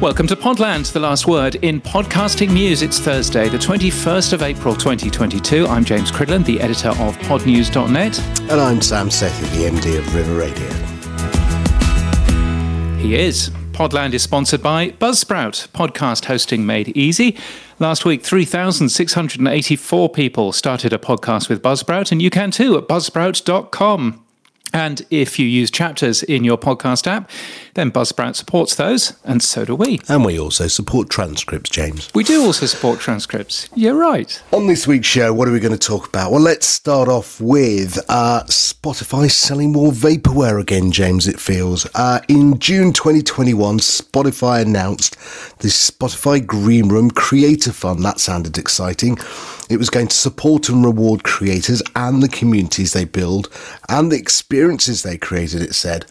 Welcome to Podland, the last word in podcasting news. It's Thursday, the 21st of April 2022. I'm James Cridland, the editor of podnews.net. And I'm Sam Sethi, the MD of River Radio. He is. Podland is sponsored by Buzzsprout, podcast hosting made easy. Last week, 3,684 people started a podcast with Buzzsprout, and you can too at buzzsprout.com. And if you use chapters in your podcast app, then Buzzsprout supports those, and so do we. And we also support transcripts, James. We do also support transcripts. You're right. On this week's show, what are we going to talk about? Well, let's start off with uh, Spotify selling more vaporware again, James, it feels. Uh, in June 2021, Spotify announced the Spotify Green Room Creator Fund. That sounded exciting. It was going to support and reward creators and the communities they build and the experiences they created, it said.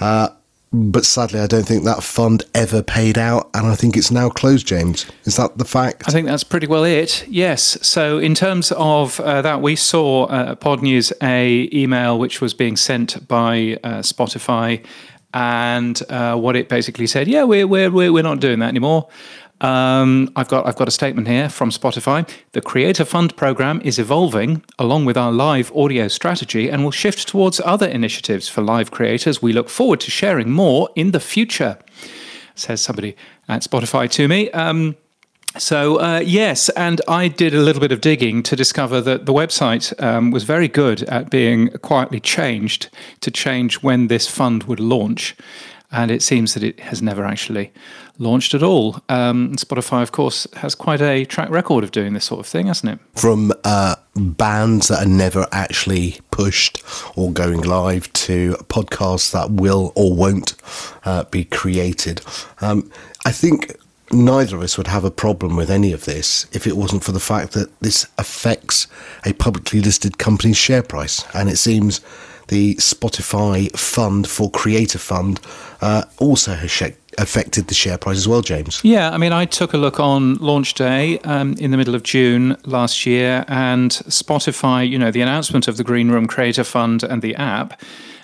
Uh, but sadly, I don't think that fund ever paid out, and I think it's now closed. James, is that the fact? I think that's pretty well it. Yes. So, in terms of uh, that, we saw uh, Pod News a email which was being sent by uh, Spotify, and uh, what it basically said, yeah, we're we're we're not doing that anymore. Um, I've got I've got a statement here from Spotify. The Creator Fund program is evolving along with our live audio strategy and will shift towards other initiatives for live creators. We look forward to sharing more in the future, says somebody at Spotify to me. Um, so uh, yes, and I did a little bit of digging to discover that the website um, was very good at being quietly changed to change when this fund would launch, and it seems that it has never actually launched at all. Um, Spotify, of course, has quite a track record of doing this sort of thing, hasn't it? From uh, bands that are never actually pushed or going live to podcasts that will or won't uh, be created. Um, I think neither of us would have a problem with any of this if it wasn't for the fact that this affects a publicly listed company's share price. And it seems the Spotify Fund for Creator Fund uh, also has sh- affected the share price as well, James. Yeah, I mean, I took a look on launch day um, in the middle of June last year, and Spotify, you know, the announcement of the Green Room Creator Fund and the app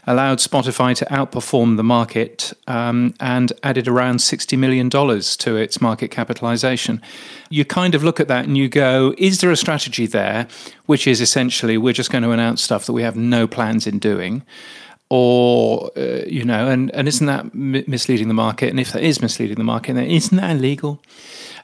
allowed Spotify to outperform the market um, and added around $60 million to its market capitalization. You kind of look at that and you go, is there a strategy there, which is essentially we're just going to announce stuff that we have no plans in doing? Or, uh, you know, and, and isn't that misleading the market? And if that is misleading the market, then isn't that illegal?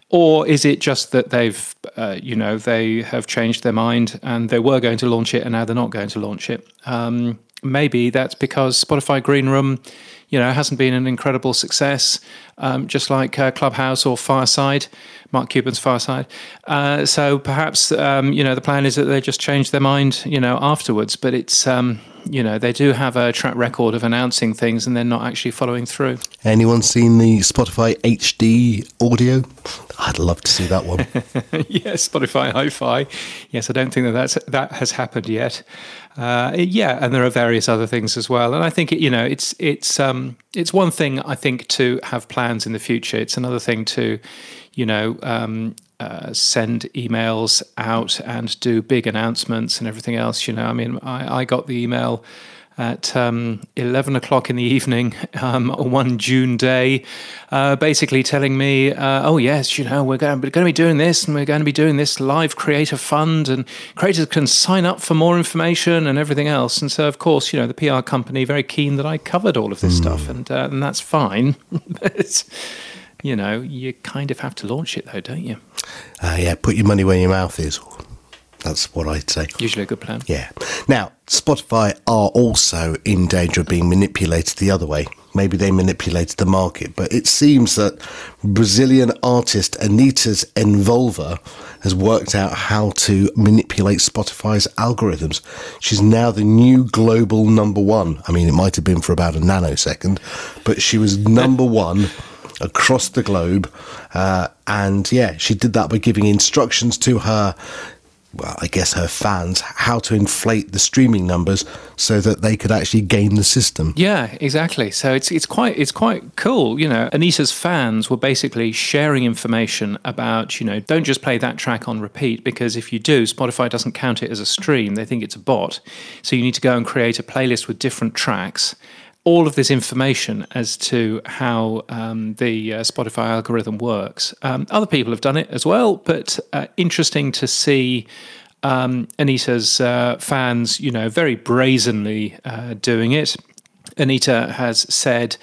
Or is it just that they've, uh, you know, they have changed their mind and they were going to launch it and now they're not going to launch it? Um, maybe that's because Spotify Green Room, you know, hasn't been an incredible success, um, just like uh, Clubhouse or Fireside, Mark Cuban's Fireside. Uh, so perhaps, um, you know, the plan is that they just change their mind, you know, afterwards. But it's, um, you know, they do have a track record of announcing things and then not actually following through. Anyone seen the Spotify HD audio? I'd love to see that one. yes, Spotify Hi-Fi. Yes, I don't think that that's, that has happened yet. Uh, yeah, and there are various other things as well. And I think you know it's it's um, it's one thing I think to have plans in the future. It's another thing to you know um, uh, send emails out and do big announcements and everything else. You know, I mean, I, I got the email at um, 11 o'clock in the evening um, one June day, uh, basically telling me, uh, oh, yes, you know, we're going, we're going to be doing this and we're going to be doing this live creator fund and creators can sign up for more information and everything else. And so, of course, you know, the PR company very keen that I covered all of this mm. stuff and, uh, and that's fine. you know, you kind of have to launch it though, don't you? Uh, yeah, put your money where your mouth is. That's what I'd say. Usually a good plan. Yeah. Now, Spotify are also in danger of being manipulated the other way. Maybe they manipulated the market, but it seems that Brazilian artist Anitta's Envolver has worked out how to manipulate Spotify's algorithms. She's now the new global number one. I mean, it might have been for about a nanosecond, but she was number one across the globe. Uh, and yeah, she did that by giving instructions to her well, I guess her fans how to inflate the streaming numbers so that they could actually game the system. Yeah, exactly. So it's it's quite it's quite cool. You know, Anitta's fans were basically sharing information about you know don't just play that track on repeat because if you do, Spotify doesn't count it as a stream. They think it's a bot. So you need to go and create a playlist with different tracks all of this information as to how um, the uh, Spotify algorithm works. Um, other people have done it as well, but uh, interesting to see um, Anitta's uh, fans, you know, very brazenly uh, doing it. Anita has said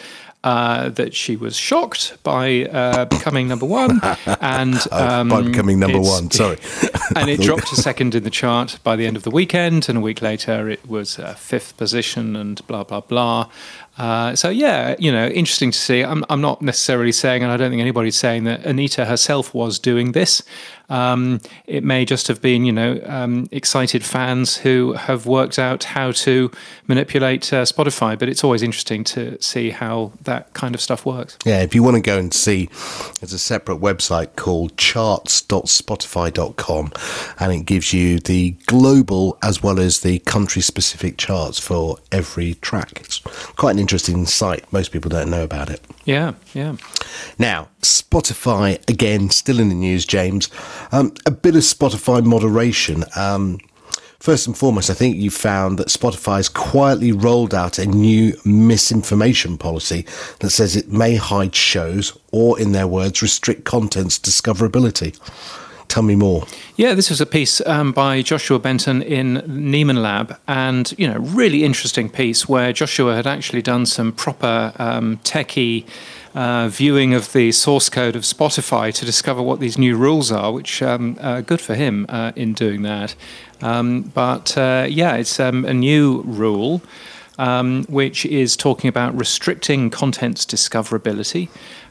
uh, that she was shocked by uh, becoming number one, and um, by becoming number one. Sorry, and it dropped a second in the chart by the end of the weekend, and a week later it was uh, fifth position, and blah blah blah. Uh, so yeah, you know, interesting to see. I'm, I'm not necessarily saying, and I don't think anybody's saying that Anitta herself was doing this. Um, it may just have been, you know, um, excited fans who have worked out how to manipulate uh, Spotify. But it's always interesting to see how that kind of stuff works. Yeah, if you want to go and see, there's a separate website called charts.spotify.com, and it gives you the global as well as the country-specific charts for every track. It's quite an interesting site. Most people don't know about it. Yeah, yeah. Now, Spotify, again, still in the news, James. Um, a bit of Spotify moderation. Um, first and foremost, I think you found that Spotify has quietly rolled out a new misinformation policy that says it may hide shows or, in their words, restrict content's discoverability. Tell me more. Yeah, this was a piece um, by Joshua Benton in Nieman Lab, and you know, really interesting piece where Joshua had actually done some proper um, techie. Uh, viewing of the source code of Spotify to discover what these new rules are, which um, uh, good for him uh, in doing that. Um, but uh, yeah, it's um, a new rule um, which is talking about restricting content's discoverability.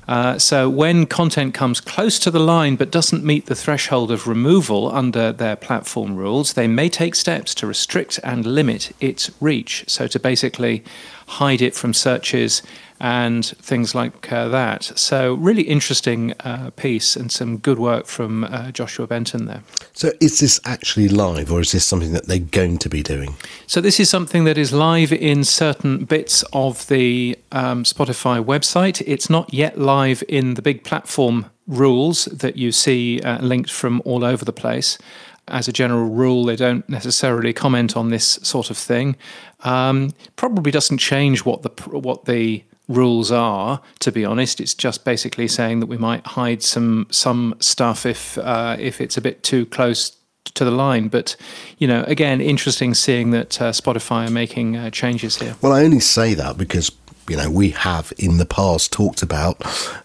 Uh, so when content comes close to the line but doesn't meet the threshold of removal under their platform rules, they may take steps to restrict and limit its reach. So to basically hide it from searches and things like uh, that. So, really interesting uh, piece and some good work from uh, Joshua Benton there. So, is this actually live or is this something that they're going to be doing? So, this is something that is live in certain bits of the um, Spotify website. It's not yet live in the big platform rules that you see uh, linked from all over the place as a general rule, they don't necessarily comment on this sort of thing. Um, probably doesn't change what the what the rules are. To be honest, it's just basically saying that we might hide some some stuff if uh, if it's a bit too close to the line. But you know, again, interesting seeing that uh, Spotify are making uh, changes here. Well, I only say that because you know we have in the past talked about.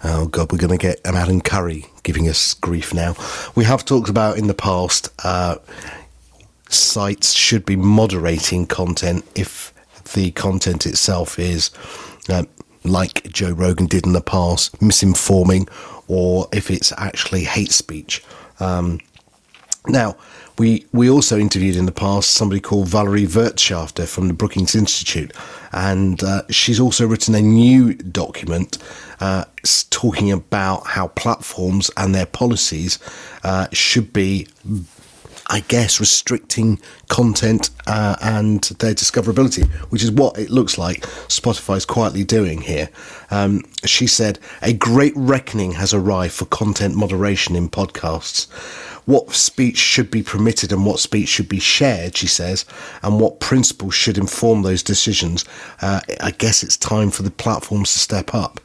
Oh God, we're going to get an Adam Curry giving us grief now. We have talked about in the past. Uh, sites should be moderating content if the content itself is uh, like Joe Rogan did in the past, misinforming, or if it's actually hate speech. Um, now, we we also interviewed in the past somebody called Valerie Wirtschafter from the Brookings Institute, and uh, she's also written a new document uh, talking about how platforms and their policies uh, should be I guess, restricting content uh, and their discoverability, which is what it looks like Spotify's quietly doing here. Um, she said, A great reckoning has arrived for content moderation in podcasts. What speech should be permitted and what speech should be shared, she says, and what principles should inform those decisions. Uh, I guess it's time for the platforms to step up.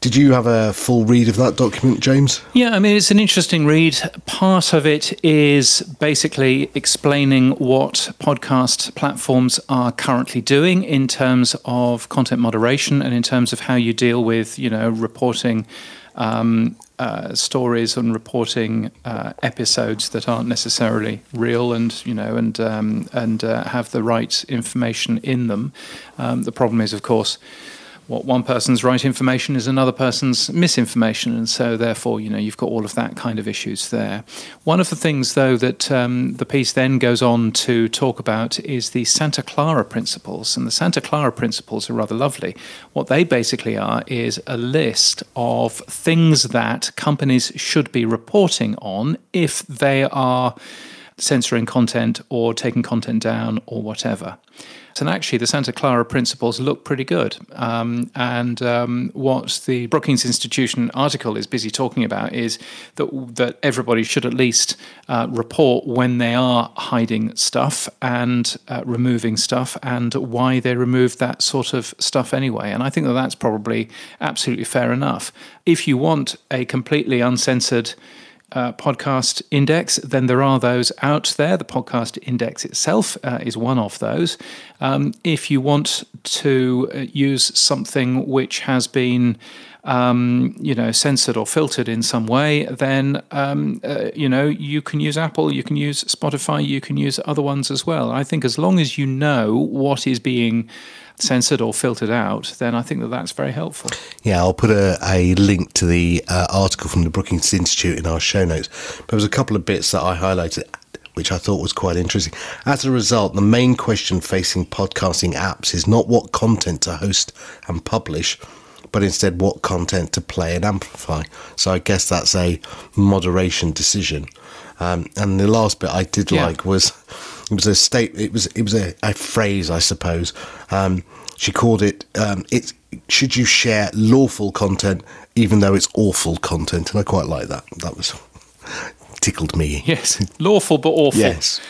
Did you have a full read of that document, James? Yeah, I mean, it's an interesting read. Part of it is basically explaining what podcast platforms are currently doing in terms of content moderation and in terms of how you deal with, you know, reporting um, uh, stories and reporting uh, episodes that aren't necessarily real and you know and um, and uh, have the right information in them. Um, the problem is, of course what one person's right information is another person's misinformation, and so therefore, you know, you've got all of that kind of issues there. One of the things, though, that um, the piece then goes on to talk about is the Santa Clara principles, and the Santa Clara principles are rather lovely. What they basically are is a list of things that companies should be reporting on if they are censoring content or taking content down or whatever. And actually, the Santa Clara principles look pretty good. Um, and um, what the Brookings Institution article is busy talking about is that that everybody should at least uh, report when they are hiding stuff and uh, removing stuff, and why they remove that sort of stuff anyway. And I think that that's probably absolutely fair enough. If you want a completely uncensored uh, podcast index, then there are those out there. The podcast index itself uh, is one of those. Um, if you want to uh, use something which has been um, you know, censored or filtered in some way, then um, uh, you know you can use Apple, you can use Spotify, you can use other ones as well. I think as long as you know what is being censored or filtered out, then I think that that's very helpful. Yeah, I'll put a, a link to the uh, article from the Brookings Institute in our show notes. There was a couple of bits that I highlighted which I thought was quite interesting. As a result, the main question facing podcasting apps is not what content to host and publish, but instead what content to play and amplify. So I guess that's a moderation decision. Um, and the last bit I did yeah. like was it was a state. It was it was a, a phrase, I suppose. Um, she called it. Um, it should you share lawful content even though it's awful content, and I quite like that. That was tickled me. Yes, lawful but awful. Yes.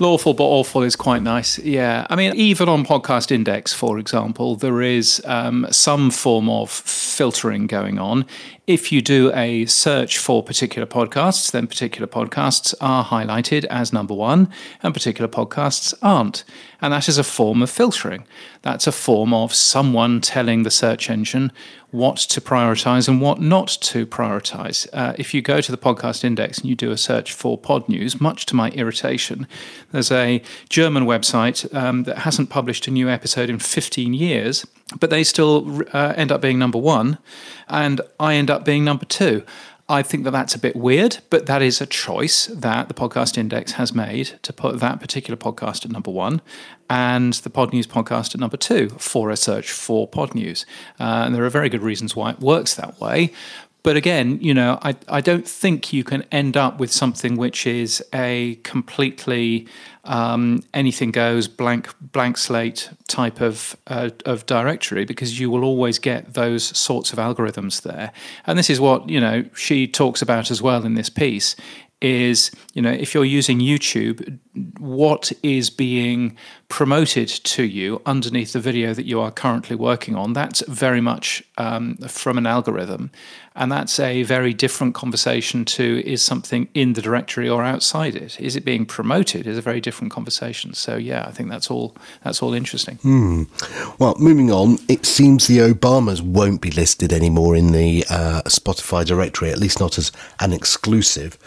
Lawful but awful is quite nice. Yeah. I mean, even on Podcast Index, for example, there is um, some form of filtering going on. If you do a search for particular podcasts, then particular podcasts are highlighted as number one and particular podcasts aren't. And that is a form of filtering. That's a form of someone telling the search engine what to prioritize and what not to prioritize. Uh, if you go to the podcast index and you do a search for pod news, much to my irritation, there's a German website um, that hasn't published a new episode in 15 years, but they still uh, end up being number one, and I end up being number two. I think that that's a bit weird, but that is a choice that the Podcast Index has made to put that particular podcast at number one and the Pod News podcast at number two for a search for Pod News. Uh, and there are very good reasons why it works that way. But again, you know, I, I don't think you can end up with something which is a completely um, anything goes blank blank slate type of uh, of directory because you will always get those sorts of algorithms there. And this is what you know she talks about as well in this piece is you know if you're using YouTube, what is being promoted to you underneath the video that you are currently working on? That's very much um, from an algorithm, and that's a very different conversation to is something in the directory or outside it? Is it being promoted? Is a very different conversation. So yeah, I think that's all that's all interesting. Hmm. Well, moving on, it seems the Obamas won't be listed anymore in the uh, Spotify directory, at least not as an exclusive.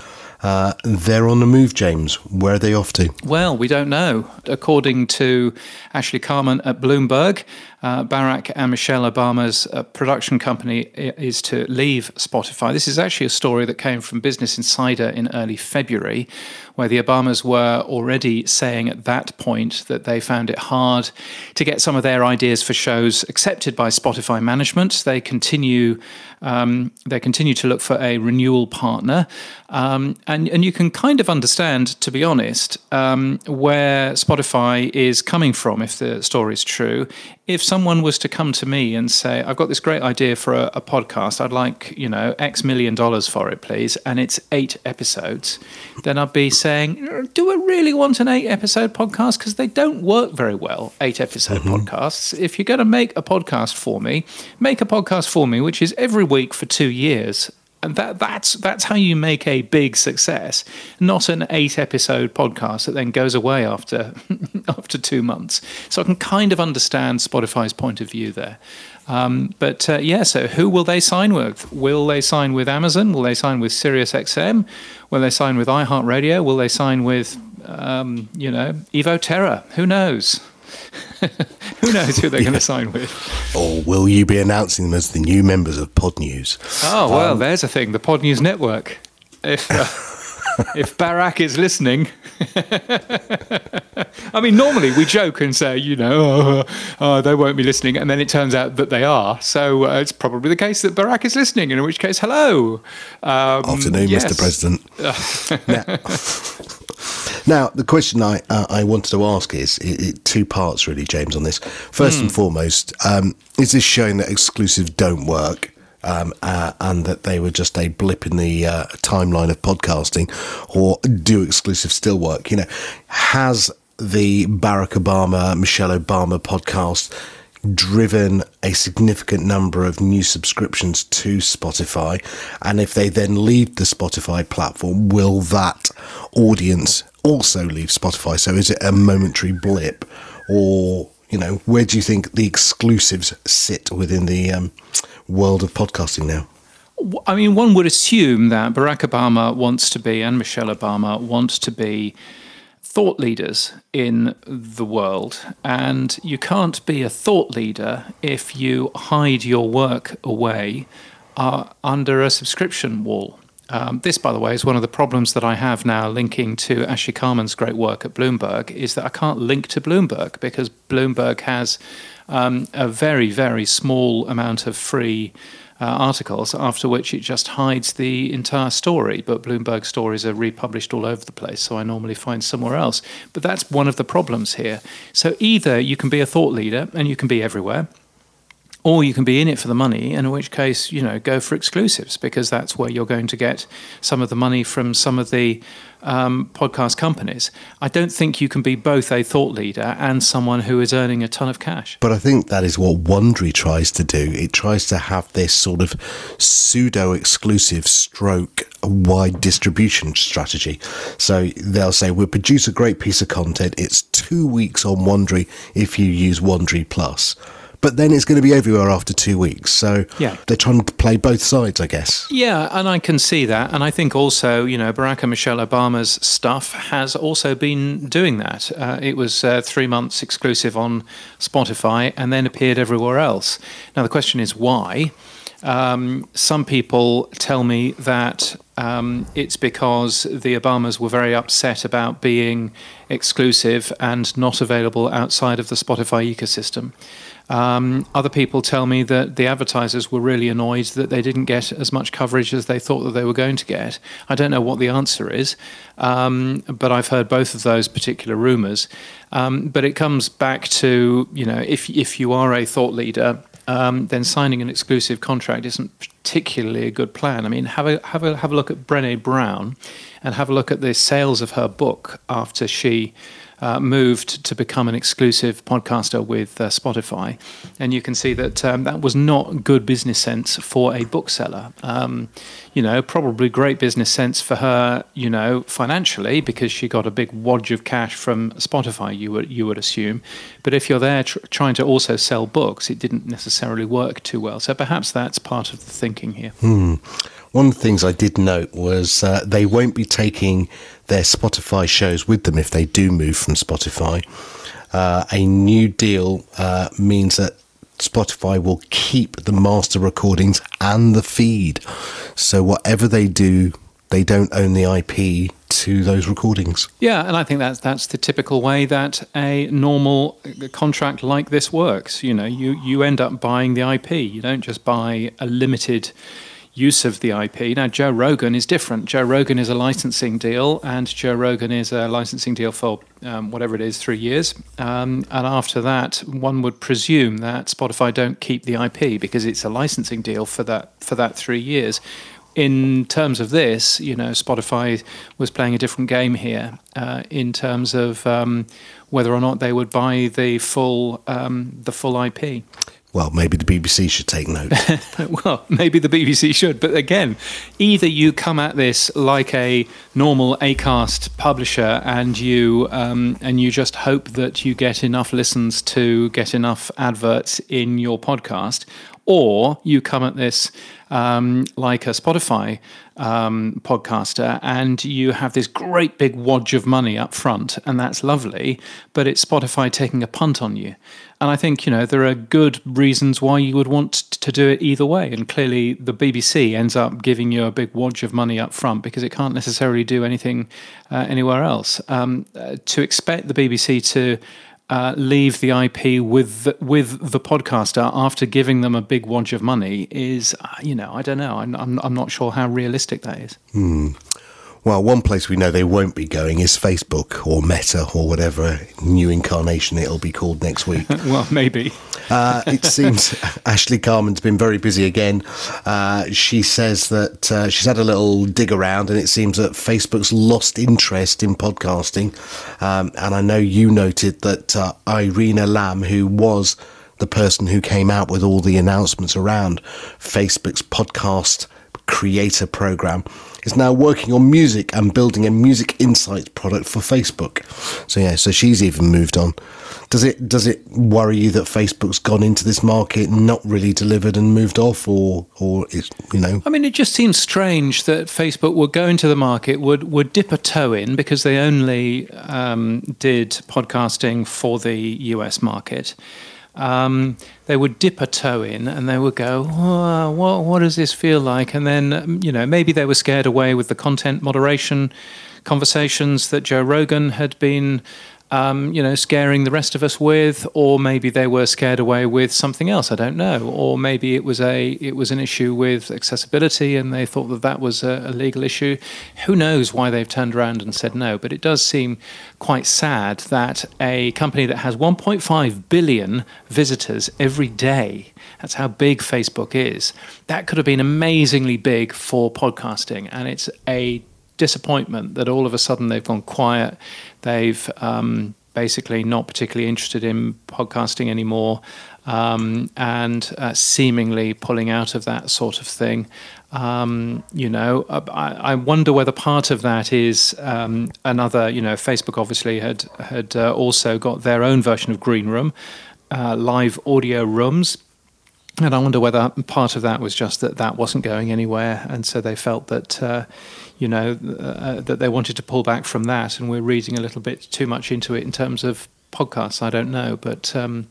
Uh, they're on the move, James. Where are they off to? Well, we don't know. According to Ashley Carman at Bloomberg, uh, Barack and Michelle Obama's uh, production company is to leave Spotify. This is actually a story that came from Business Insider in early February, where the Obamas were already saying at that point that they found it hard to get some of their ideas for shows accepted by Spotify management. They continue um, they continue to look for a renewal partner, um, and and you can kind of understand, to be honest, um, where Spotify is coming from if the story is true if someone was to come to me and say, I've got this great idea for a, a, podcast, I'd like, you know, X million dollars for it, please, and it's eight episodes, then I'd be saying, Do I really want an eight episode podcast? Because they don't work very well, eight episode mm-hmm. podcasts. If you're going to make a podcast for me, make a podcast for me, which is every week for two years and that that's that's how you make a big success not an eight episode podcast that then goes away after after two months. So i can kind of understand spotify's point of view there. Um, but uh, yeah so who will they sign with? Will they sign with amazon? Will they sign with SiriusXM will they sign with iheartradio? Will they sign with um, you know evo terra? Who knows Who knows who they're yeah. going to sign with? Or will you be announcing them as the new members of Pod News? Oh well, um, there's a thing. The Pod News Network. If uh, if Barack is listening, I mean, normally we joke and say, you know, oh, oh, they won't be listening, and then it turns out that they are. So uh, it's probably the case that Barack is listening, in which case, hello. Um, Afternoon, yes. Mr. President. Now, the question I uh, I wanted to ask is it, it, two parts, really, James, on this. First mm. and foremost, um, is this showing that exclusives don't work? Um, uh, and that they were just a blip in the uh, timeline of podcasting, or do exclusives still work? You know, has the Barack Obama, Michelle Obama podcast driven a significant number of new subscriptions to Spotify. And if they then leave the Spotify platform, will that audience also leave Spotify? So is it a momentary blip or, you know, where do you think the exclusives sit within the um, world of podcasting now? I mean, one would assume that Barack Obama wants to be and Michelle Obama wants to be thought leaders in the world, and you can't be a thought leader if you hide your work away uh, under a subscription wall. Um, this, by the way, is one of the problems that I have now linking to Ashley Carman's great work at Bloomberg, is that I can't link to Bloomberg because Bloomberg has um, a very, very small amount of free uh, articles, after which it just hides the entire story. But Bloomberg stories are republished all over the place, so I normally find somewhere else. But that's one of the problems here. So either you can be a thought leader and you can be everywhere or you can be in it for the money, and in which case, you know, go for exclusives because that's where you're going to get some of the money from some of the um, podcast companies. I don't think you can be both a thought leader and someone who is earning a ton of cash. But I think that is what Wondery tries to do. It tries to have this sort of pseudo exclusive stroke wide distribution strategy. So they'll say, we'll produce a great piece of content. It's two weeks on Wondery if you use Wondery Plus but then it's going to be everywhere after two weeks. So yeah. they're trying to play both sides, I guess. Yeah, and I can see that. And I think also, you know, Barack and Michelle Obama's stuff has also been doing that. Uh, it was uh, three months exclusive on Spotify and then appeared everywhere else. Now, the question is why? Um, some people tell me that um, it's because the Obamas were very upset about being exclusive and not available outside of the Spotify ecosystem. Um, other people tell me that the advertisers were really annoyed that they didn't get as much coverage as they thought that they were going to get. I don't know what the answer is, um, but I've heard both of those particular rumours. Um, but it comes back to you know if if you are a thought leader. Um, then signing an exclusive contract isn't particularly a good plan. I mean, have a have a have a look at Brené Brown, and have a look at the sales of her book after she uh, moved to become an exclusive podcaster with uh, Spotify, and you can see that um, that was not good business sense for a bookseller. Um, you know, probably great business sense for her, you know, financially because she got a big wad of cash from Spotify. You would you would assume, but if you're there tr- trying to also sell books, it didn't necessarily work too well. So perhaps that's part of the thinking here. Hmm. One of the things I did note was uh, they won't be taking their Spotify shows with them if they do move from Spotify. Uh, a new deal uh, means that Spotify will keep the master recordings and the feed. So whatever they do, they don't own the IP to those recordings. Yeah, and I think that's that's the typical way that a normal contract like this works. You know, you you end up buying the IP. You don't just buy a limited use of the IP. Now, Joe Rogan is different. Joe Rogan is a licensing deal, and Joe Rogan is a licensing deal for um, whatever it is, three years. Um, and after that, one would presume that Spotify don't keep the IP because it's a licensing deal for that for that three years. In terms of this, you know, Spotify was playing a different game here uh, in terms of um, whether or not they would buy the full um, the full IP. Well, maybe the BBC should take note. well, maybe the BBC should. But again, either you come at this like a normal Acast publisher, and you um, and you just hope that you get enough listens to get enough adverts in your podcast, or you come at this um, like a Spotify um, podcaster and you have this great big wodge of money up front, and that's lovely, but it's Spotify taking a punt on you. And I think, you know, there are good reasons why you would want to do it either way. And clearly, the BBC ends up giving you a big wodge of money up front because it can't necessarily do anything uh, anywhere else. Um, uh, to expect the BBC to uh, leave the IP with the, with the podcaster after giving them a big wodge of money is, uh, you know, I don't know. I'm, I'm, I'm not sure how realistic that is. Hmm. Well, one place we know they won't be going is Facebook or Meta or whatever new incarnation it'll be called next week. well, maybe. Uh, it seems Ashley Carman's been very busy again. Uh, she says that uh, she's had a little dig around, and it seems that Facebook's lost interest in podcasting. Um, and I know you noted that uh, Irina Lam, who was the person who came out with all the announcements around Facebook's podcast creator program is now working on music and building a music insights product for Facebook. So yeah, so she's even moved on. Does it does it worry you that Facebook's gone into this market, and not really delivered and moved off, or or is you know? I mean, it just seems strange that Facebook would go into the market, would would dip a toe in because they only um, did podcasting for the US market um, they would dip a toe in and they would go, what, what does this feel like? And then, um, you know, maybe they were scared away with the content moderation conversations that Joe Rogan had been um, you know, scaring the rest of us with, or maybe they were scared away with something else. I don't know, or maybe it was a it was an issue with accessibility, and they thought that that was a, a legal issue. Who knows why they've turned around and said no? But it does seem quite sad that a company that has 1.5 billion visitors every day. That's how big Facebook is. That could have been amazingly big for podcasting, and it's a disappointment that all of a sudden they've gone quiet. They've um, basically not particularly interested in podcasting anymore, um, and uh, seemingly pulling out of that sort of thing. Um, you know, uh, I, I, wonder whether part of that is um, another. You know, Facebook obviously had had uh, also got their own version of Green Room, uh, live audio rooms. And I wonder whether part of that was just that that wasn't going anywhere, and so they felt that uh, you know, uh, that they wanted to pull back from that, and we're reading a little bit too much into it in terms of podcasts. I don't know, but um,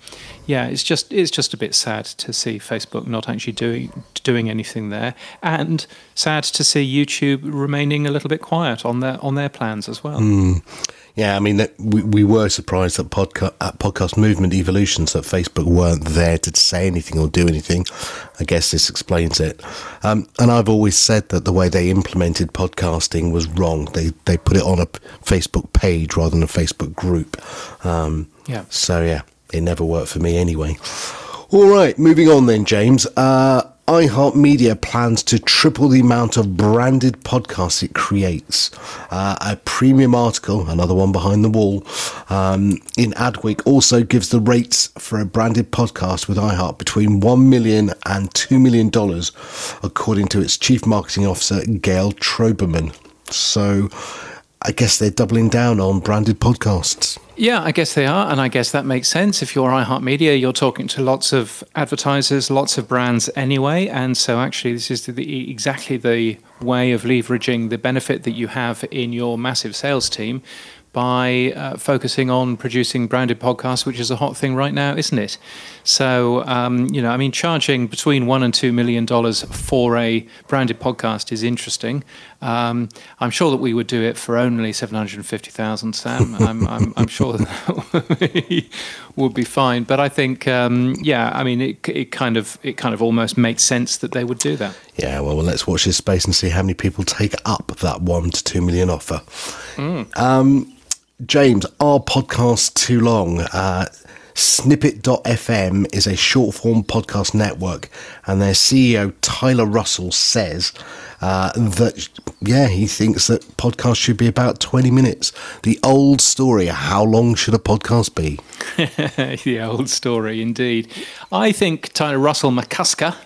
yeah, it's just it's just a bit sad to see Facebook not actually doing doing anything there, and sad to see YouTube remaining a little bit quiet on their on their plans as well. Mm. Yeah, I mean, we, we were surprised that podcast, at podcast movement evolutions that Facebook weren't there to say anything or do anything. I guess this explains it. Um, and I've always said that the way they implemented podcasting was wrong. They they put it on a Facebook page rather than a Facebook group. Um, yeah. So yeah, it never worked for me anyway. All right, moving on then, James. Uh, iHeartMedia plans to triple the amount of branded podcasts it creates. Uh, a premium article, another one behind the wall, um, in Adweek also gives the rates for a branded podcast with iHeart between $1 million and $2 million, according to its chief marketing officer, Gayle Troberman. So I guess they're doubling down on branded podcasts. Yeah, I guess they are. And I guess that makes sense. If you're iHeartMedia, you're talking to lots of advertisers, lots of brands anyway. And so, actually, this is the, exactly the way of leveraging the benefit that you have in your massive sales team by uh, focusing on producing branded podcasts, which is a hot thing right now, isn't it? So, um, you know, I mean, charging between one and two million dollars for a branded podcast is interesting. Um, I'm sure that we would do it for only seven hundred and fifty thousand. Sam, I'm, I'm, I'm, sure that would be fine. But I think, um, yeah, I mean, it, it kind of it kind of almost makes sense that they would do that. Yeah, well, well let's watch this space and see how many people take up that one to two million offer. Mm. James, our podcast too long? Uh, Snippet.fm is a short form podcast network, and their CEO, Tyler Russell, says uh, that, yeah, he thinks that podcasts should be about 20 minutes. The old story how long should a podcast be? the old story, indeed. I think Tyler Russell McCusker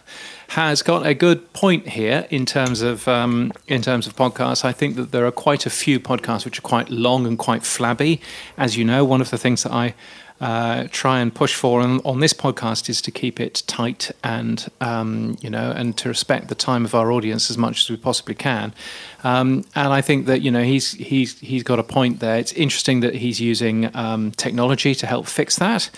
has got a good point here in terms of um, in terms of podcasts. I think that there are quite a few podcasts which are quite long and quite flabby. As you know, one of the things that I uh, try and push for on, on, this podcast is to keep it tight and um, you know and to respect the time of our audience as much as we possibly can. Um, and I think that you know he's he's he's got a point there. It's interesting that he's using um, technology to help fix that.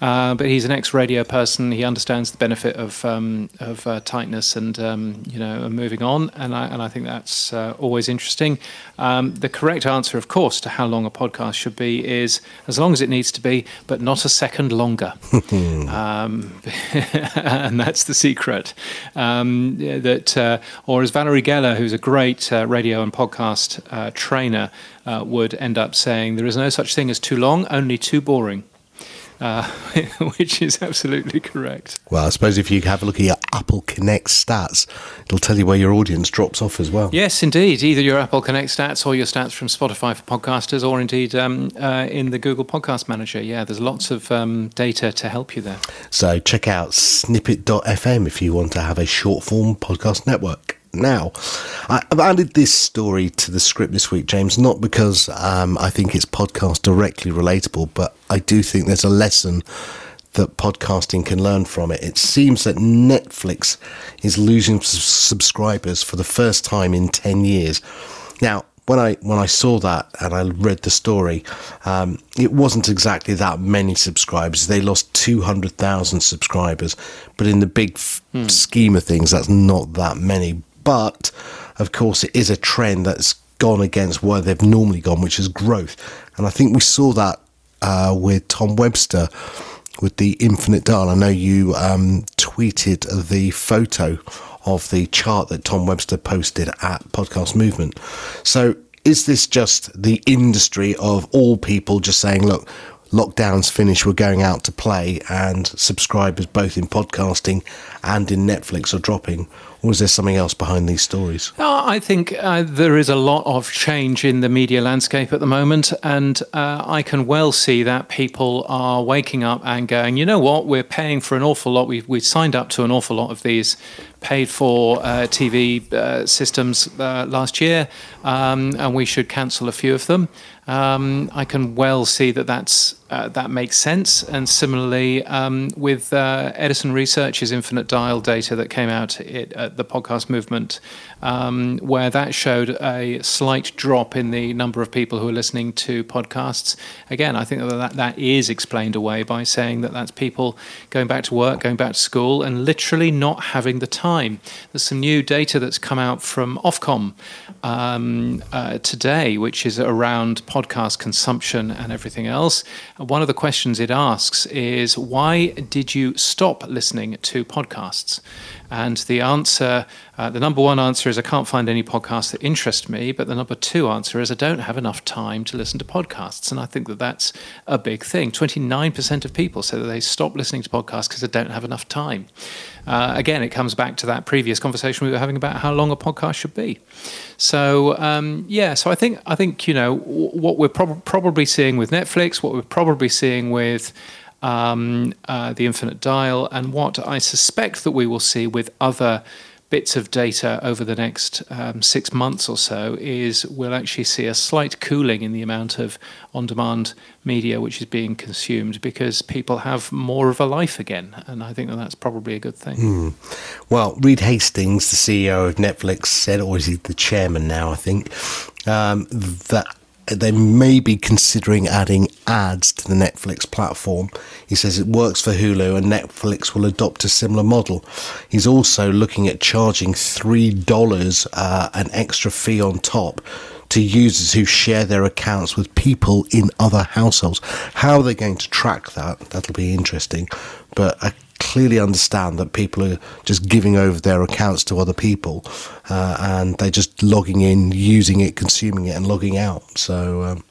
Uh, but he's an ex-radio person. He understands the benefit of um, of uh, tightness and um, you know moving on, and I and I think that's uh, always interesting. Um, the correct answer, of course, to how long a podcast should be is as long as it needs to be, but not a second longer. Um, and that's the secret. Um, that, uh, or as Valerie Geller, who's a great uh, radio and podcast uh, trainer, uh, would end up saying, there is no such thing as too long, only too boring. Uh, which is absolutely correct. Well, I suppose if you have a look at your Apple Connect stats, it'll tell you where your audience drops off as well. Yes, indeed. Either your Apple Connect stats or your stats from Spotify for podcasters, or indeed um, uh, in the Google Podcast Manager. Yeah, there's lots of um, data to help you there. So check out snippet.fm if you want to have a short form podcast network now. I've added this story to the script this week, James, not because um, I think it's podcast directly relatable, but I do think there's a lesson that podcasting can learn from it. It seems that Netflix is losing subscribers for the first time in 10 years. Now, when I when I saw that and I read the story, um, it wasn't exactly that many subscribers. They lost two hundred thousand subscribers, but in the big f- hmm. scheme of things, that's not that many. But of course, it is a trend that's gone against where they've normally gone, which is growth. And I think we saw that uh, with Tom Webster with the infinite dial. I know you um, tweeted the photo of the chart that Tom Webster posted at Podcast Movement. So is this just the industry of all people just saying, look, lockdown's finished, we're going out to play, and subscribers both in podcasting and in Netflix are dropping? Or is there something else behind these stories? Uh, I think uh, there is a lot of change in the media landscape at the moment, and uh, I can well see that people are waking up and going, you know what, we're paying for an awful lot. We've, we've signed up to an awful lot of these paid for uh, TV uh, systems uh, last year, um, and we should cancel a few of them. Um, I can well see that that's uh, that makes sense. And similarly, um, with uh, Edison Research's infinite dial data that came out at the podcast movement, um, where that showed a slight drop in the number of people who are listening to podcasts. Again, I think that that, that is explained away by saying that that's people going back to work, going back to school, and literally not having the time. There's some new data that's come out from Ofcom um, uh, today, which is around podcast consumption and everything else. One of the questions it asks is why did you stop listening to podcasts? And the answer, uh, the number one answer is I can't find any podcasts that interest me. But the number two answer is I don't have enough time to listen to podcasts. And I think that that's a big thing. 29% of people say that they stop listening to podcasts because they don't have enough time. Uh, again, it comes back to that previous conversation we were having about how long a podcast should be. So um, yeah, so I think I think you know what we're prob- probably seeing with Netflix, what we're probably seeing with um, uh, the infinite dial, and what I suspect that we will see with other bits of data over the next um, six months or so is we'll actually see a slight cooling in the amount of on demand media which is being consumed because people have more of a life again. And I think that that's probably a good thing. Hmm. Well, Reed Hastings, the CEO of Netflix, said, or is he the chairman now, I think, um, that they may be considering adding ads to the Netflix platform. He says it works for Hulu and Netflix will adopt a similar model. He's also looking at charging $3 uh, an extra fee on top to users who share their accounts with people in other households. How are they going to track that? That'll be interesting. But I clearly understand that people are just giving over their accounts to other people uh, and they're just logging in, using it, consuming it, and logging out. So um,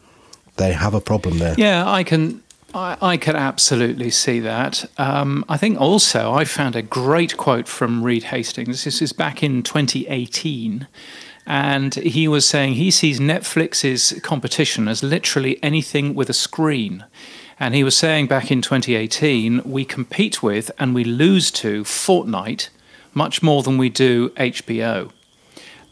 they have a problem there. Yeah, I can. I, I could absolutely see that. Um, I think also I found a great quote from Reed Hastings. This is back in 2018. And he was saying he sees Netflix's competition as literally anything with a screen. And he was saying back in 2018, we compete with and we lose to Fortnite much more than we do HBO.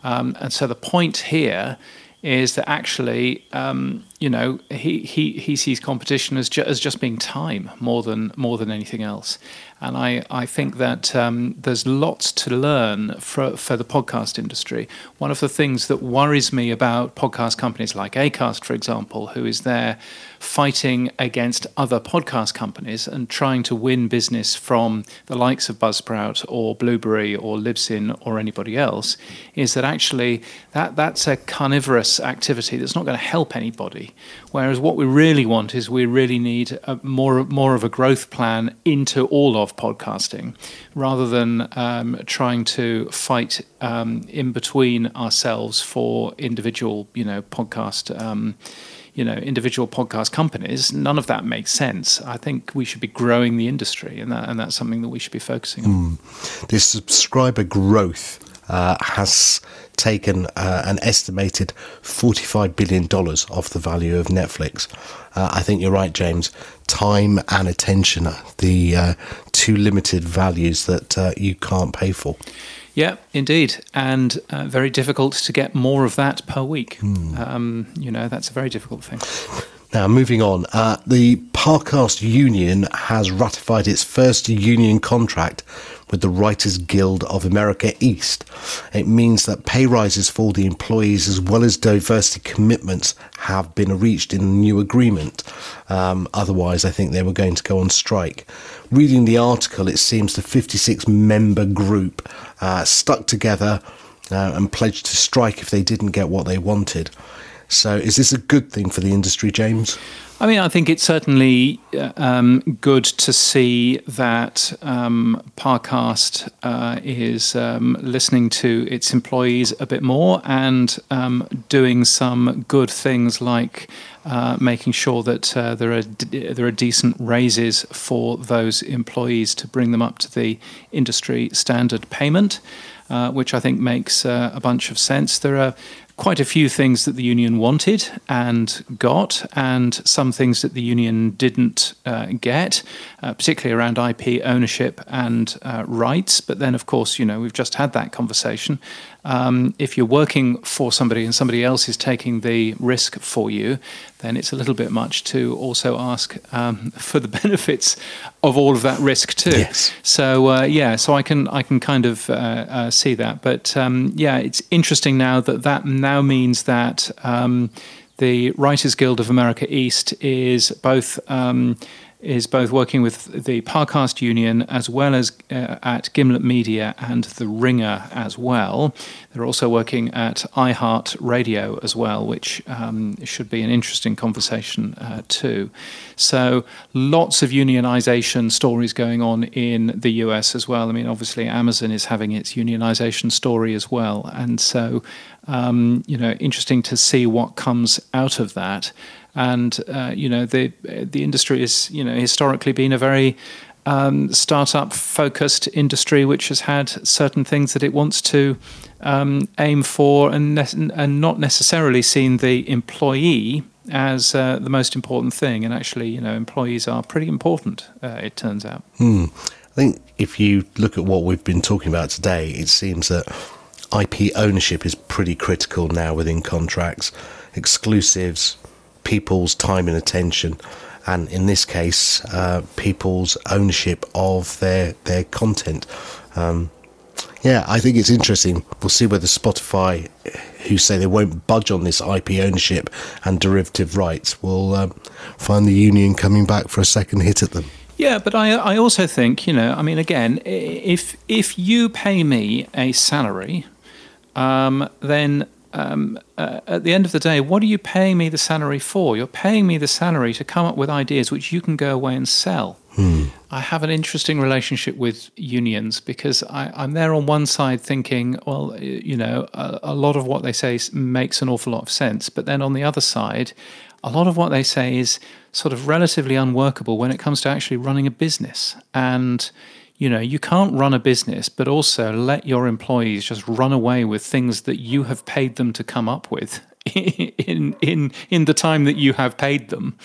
Um, and so the point here is that actually, um, you know, he, he, he sees competition as, ju- as just being time more than more than anything else. And I, I think that um, there's lots to learn for, for the podcast industry. One of the things that worries me about podcast companies like Acast, for example, who is there fighting against other podcast companies and trying to win business from the likes of Buzzsprout or Blueberry or Libsyn or anybody else, is that actually that, that's a carnivorous activity that's not going to help anybody. Whereas what we really want is we really need more more of a growth plan into all of podcasting, rather than um, trying to fight um, in between ourselves for individual, you know, podcast. Um, you know individual podcast companies none of that makes sense i think we should be growing the industry and that and that's something that we should be focusing on mm. this subscriber growth uh, has taken uh, an estimated $45 billion off the value of Netflix. Uh, I think you're right, James. Time and attention the uh, two limited values that uh, you can't pay for. Yeah, indeed, and uh, very difficult to get more of that per week. Mm. Um, you know, that's a very difficult thing. Now, moving on, uh, the Parcast Union has ratified its first union contract with the Writers Guild of America East. It means that pay rises for the employees as well as diversity commitments have been reached in the new agreement. Um, otherwise, I think they were going to go on strike. Reading the article, it seems the 56 member group uh, stuck together uh, and pledged to strike if they didn't get what they wanted. So, is this a good thing for the industry, James? I mean, I think it's certainly uh, um, good to see that um, Parcast uh, is um, listening to its employees a bit more and um, doing some good things like uh, making sure that uh, there are d- there are decent raises for those employees to bring them up to the industry standard payment. Uh, which I think makes uh, a bunch of sense. There are quite a few things that the union wanted and got, and some things that the union didn't uh, get, uh, particularly around IP ownership and uh, rights. But then, of course, you know, we've just had that conversation. Um, if you're working for somebody and somebody else is taking the risk for you, then it's a little bit much to also ask um, for the benefits of all of that risk too. Yes. So uh, yeah, so I can I can kind of uh, uh, see that, but um, yeah, it's interesting now that that now means that um, the Writers Guild of America East is both um, is both working with the Parcast Union as well as uh, at Gimlet Media and The Ringer as well. They're also working at iHeart Radio as well, which um, should be an interesting conversation uh, too. So, lots of unionization stories going on in the US as well. I mean, obviously, Amazon is having its unionization story as well. And so, um, you know, interesting to see what comes out of that and uh, you know the the industry is you know historically been a very um, startup focused industry which has had certain things that it wants to um, aim for and ne- and not necessarily seen the employee as uh, the most important thing. And actually you know employees are pretty important uh, it turns out. Hmm. I think if you look at what we've been talking about today it seems that IP ownership is pretty critical now within contracts. Exclusives people's time and attention, and in this case, uh, people's ownership of their their content. Um, yeah, I think it's interesting. We'll see whether Spotify, who say they won't budge on this IP ownership and derivative rights, will um, find the union coming back for a second hit at them. Yeah, but I I also think you know I mean again if if you pay me a salary, um, then um, uh, at the end of the day, what are you paying me the salary for? You're paying me the salary to come up with ideas which you can go away and sell. Hmm. I have an interesting relationship with unions because I, am there on one side thinking, well, you know, a, a, lot of what they say makes an awful lot of sense. But then on the other side, a lot of what they say is sort of relatively unworkable when it comes to actually running a business. And you know, you can't run a business, but also let your employees just run away with things that you have paid them to come up with in in in the time that you have paid them.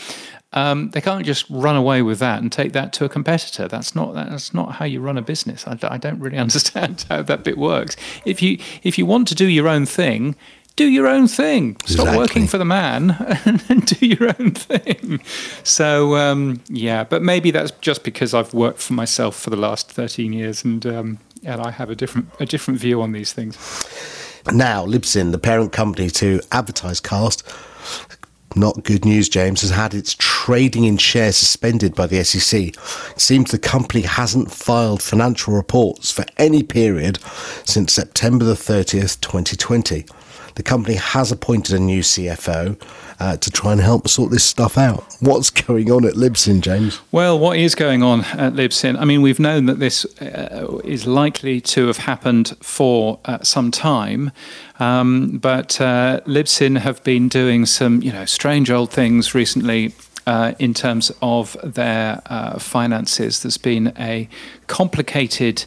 Um, they can't just run away with that and take that to a competitor. That's not that's not how you run a business. I, I don't really understand how that bit works. If you if you want to do your own thing, do your own thing. Stop Exactly. working for the man and do your own thing. So um, yeah, but maybe that's just because I've worked for myself for the last thirteen years, and um, and I have a different a different view on these things. Now, Libsyn, the parent company to AdvertiseCast, not good news, James, has had its trading in shares suspended by the SEC. It seems the company hasn't filed financial reports for any period since September the 30th, 2020. The company has appointed a new CFO uh, to try and help sort this stuff out. What's going on at Libsyn, James? Well, what is going on at Libsyn? I mean, we've known that this uh, is likely to have happened for uh, some time, um, but uh, Libsyn have been doing some, you know, strange old things recently. Uh, in terms of their uh, finances, there's been a complicated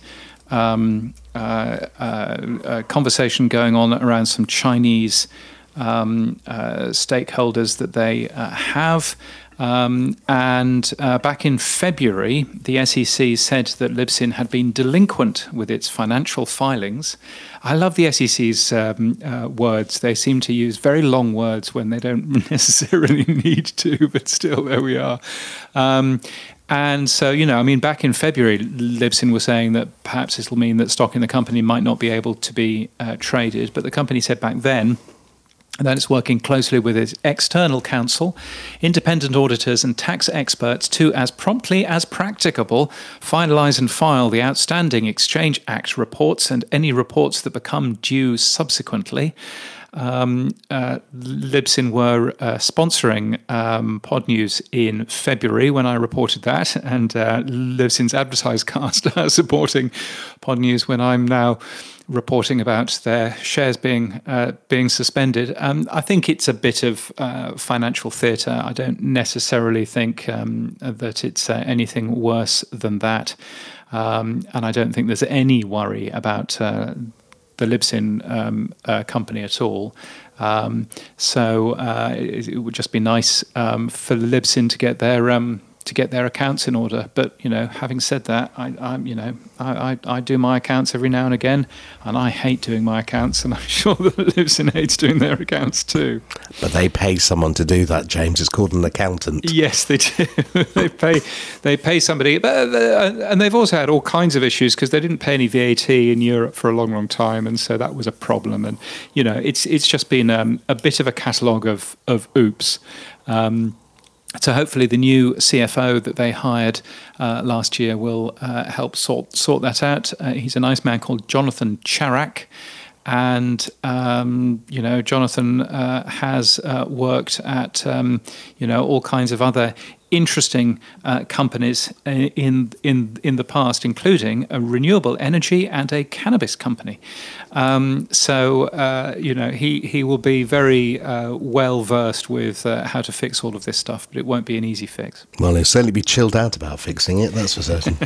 um, conversation going on around some Chinese um, uh, stakeholders that they uh, have. Um, and uh, back in February, the SEC said that Libsyn had been delinquent with its financial filings. I love the SEC's um, uh, words. They seem to use very long words when they don't necessarily need to, but still, there we are. Um, and so, you know, I mean, back in February, Libsyn was saying that perhaps this will mean that stock in the company might not be able to be uh, traded. But the company said back then that it's working closely with its external counsel, independent auditors, and tax experts to, as promptly as practicable, finalise and file the outstanding Exchange Act reports and any reports that become due subsequently. Um, uh, Libsyn were uh, sponsoring um, Pod News in February when I reported that, and uh, Libsyn's Advertise Cast are supporting Pod News when I'm now reporting about their shares being uh, being suspended. Um, I think it's a bit of uh, financial theatre. I don't necessarily think um, that it's uh, anything worse than that, um, and I don't think there's any worry about uh, the Libsyn um, uh, company at all. Um, so uh, it, it would just be nice um, for Libsyn to get their um, to get their accounts in order. But you know, having said that, I, I'm you know I, I, I do my accounts every now and again, and I hate doing my accounts, and I'm sure that Libsyn hates doing their accounts too. But they pay someone to do that, James. It's called an accountant. Yes, they do. they pay they pay somebody, but uh, and they've also had all kinds of issues because they didn't pay any VAT in Europe for a long, long time, and so that was a problem. And you know, it's it's just been um, a bit of a catalogue of of oops. Um, so hopefully the new CFO that they hired uh, last year will uh, help sort sort that out. Uh, he's a nice man called Jonathan Charak. And um, you know, Jonathan uh, has uh, worked at um, you know all kinds of other interesting uh, companies uh, in in in the past, including a renewable energy and a cannabis company. Um, so uh, you know he he will be very uh, well versed with uh, how to fix all of this stuff, but it won't be an easy fix. Well, he'll certainly be chilled out about fixing it, that's for certain.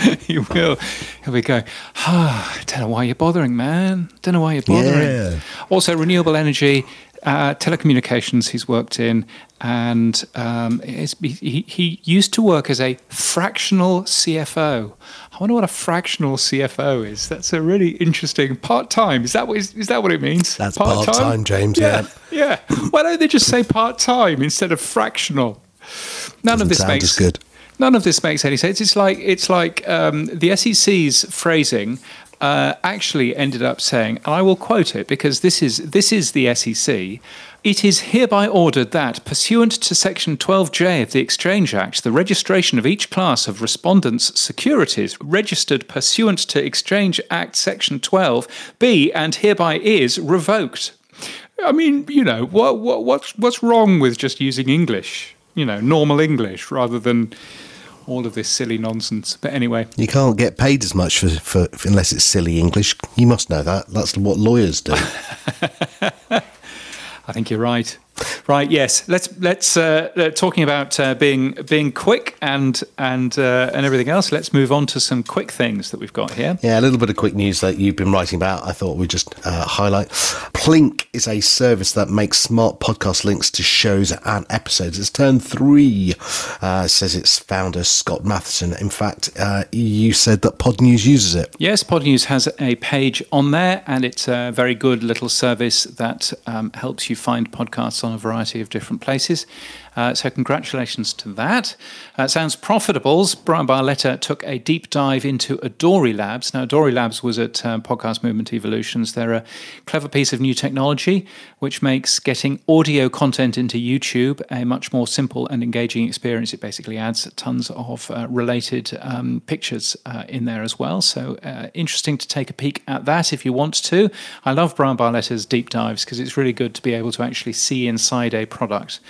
he will. He'll be going. Ah, don't know why you're bothering, man. Don't know why you're bothering. Yeah. Also, renewable energy. Uh, telecommunications he's worked in, and um, it's, he, he used to work as a fractional CFO. I wonder what a fractional CFO is. That's a really interesting part time. Is that what is, is that what it means? That's part-time, James, Yeah, yeah. Why don't they just say part time instead of fractional? None Doesn't of this makes good. None of this makes any sense. It's like it's like um, the SEC's phrasing uh, actually ended up saying, and I will quote it because this is this is the SEC. It is hereby ordered that, pursuant to Section 12J of the Exchange Act, the registration of each class of respondents' securities registered pursuant to Exchange Act Section 12 be and hereby is revoked. I mean, you know, what, what what's what's wrong with just using English? You know, normal English rather than all of this silly nonsense. But anyway, You can't get paid as much for, for, for unless it's silly English. You must know that. That's what lawyers do. I think you're right. Right. Yes. Let's let's uh, uh, talking about uh, being being quick and and uh, and everything else. Let's move on to some quick things that we've got here. Yeah, a little bit of quick news that you've been writing about. I thought we'd just uh, highlight. Plink is a service that makes smart podcast links to shows and episodes. It's turned three, uh, says its founder Scott Matheson. In fact, uh, you said that Pod News uses it. Yes, Pod News has a page on there, and it's a very good little service that um, helps you find podcasts on a variety of different places. Uh, so, congratulations to that. Uh, sounds profitable. Bryan Barletta took a deep dive into Adori Labs. Now, Adori Labs was at uh, Podcast Movement Evolutions. They're a clever piece of new technology which makes getting audio content into YouTube a much more simple and engaging experience. It basically adds tons of uh, related um, pictures uh, in there as well. So, uh, interesting to take a peek at that if you want to. I love Bryan Barletta's deep dives because it's really good to be able to actually see inside a product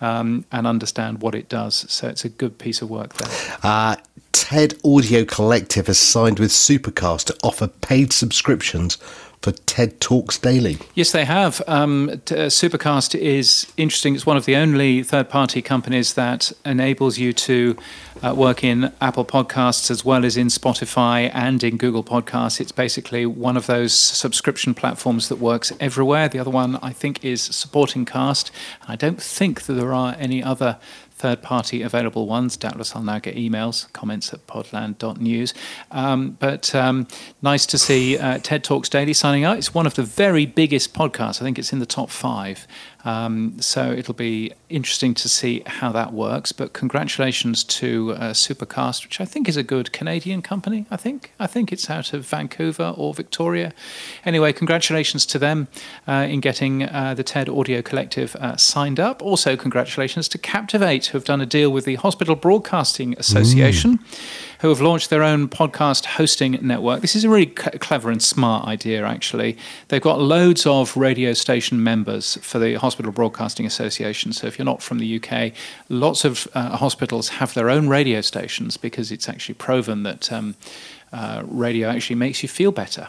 um, and understand what it does. So it's a good piece of work there. Uh, TED Audio Collective has signed with Supercast to offer paid subscriptions for TED Talks Daily. Yes, they have. Um, uh, Supercast is interesting. It's one of the only third party companies that enables you to uh, work in Apple Podcasts as well as in Spotify and in Google Podcasts. It's basically one of those subscription platforms that works everywhere. The other one, I think, is Supporting Cast. I don't think that there are any other third party available ones. Doubtless I'll now get emails, comments at podland.news. Um, but um, nice to see uh, TED Talks Daily signing up. It's one of the very biggest podcasts. I think it's in the top five. Um, so it'll be interesting to see how that works. But congratulations to uh, Supercast, which I think is a good Canadian company. I think I think it's out of Vancouver or Victoria. Anyway, congratulations to them uh, in getting uh, the TED Audio Collective uh, signed up. Also, congratulations to Captivate, who have done a deal with the Hospital Broadcasting Association. Mm who have launched their own podcast hosting network. This is a really c- clever and smart idea, actually. They've got loads of radio station members for the Hospital Broadcasting Association. So if you're not from the UK, lots of uh, hospitals have their own radio stations because it's actually proven that. Um, uh, radio actually makes you feel better.